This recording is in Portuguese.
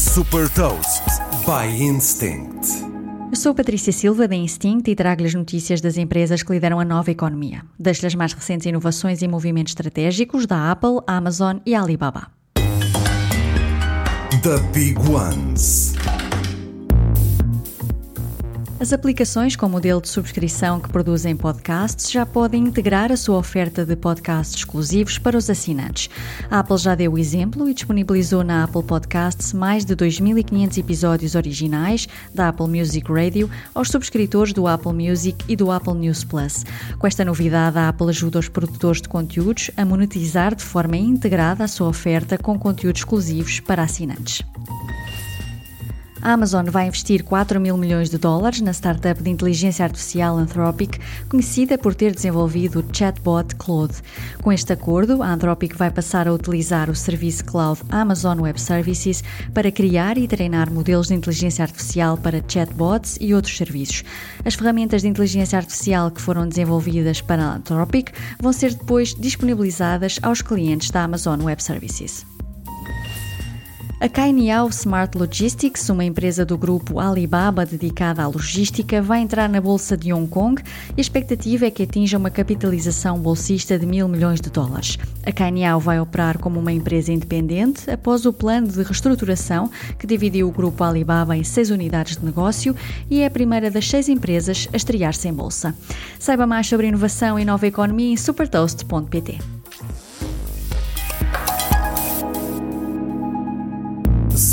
Super Toast by Instinct. Eu sou Patrícia Silva da Instinct e trago-lhe as notícias das empresas que lideram a nova economia. Deixo-lhe as mais recentes inovações e movimentos estratégicos da Apple, Amazon e Alibaba. The Big Ones. As aplicações com modelo de subscrição que produzem podcasts já podem integrar a sua oferta de podcasts exclusivos para os assinantes. A Apple já deu o exemplo e disponibilizou na Apple Podcasts mais de 2.500 episódios originais da Apple Music Radio aos subscritores do Apple Music e do Apple News Plus. Com esta novidade, a Apple ajuda os produtores de conteúdos a monetizar de forma integrada a sua oferta com conteúdos exclusivos para assinantes. A Amazon vai investir 4 mil milhões de dólares na startup de inteligência artificial Anthropic, conhecida por ter desenvolvido o chatbot Claude. Com este acordo, a Anthropic vai passar a utilizar o serviço cloud Amazon Web Services para criar e treinar modelos de inteligência artificial para chatbots e outros serviços. As ferramentas de inteligência artificial que foram desenvolvidas para a Anthropic vão ser depois disponibilizadas aos clientes da Amazon Web Services. A Kainiao Smart Logistics, uma empresa do grupo Alibaba dedicada à logística, vai entrar na Bolsa de Hong Kong e a expectativa é que atinja uma capitalização bolsista de mil milhões de dólares. A Kainiao vai operar como uma empresa independente após o plano de reestruturação que dividiu o grupo Alibaba em seis unidades de negócio e é a primeira das seis empresas a estrear-se em Bolsa. Saiba mais sobre inovação e nova economia em supertoast.pt.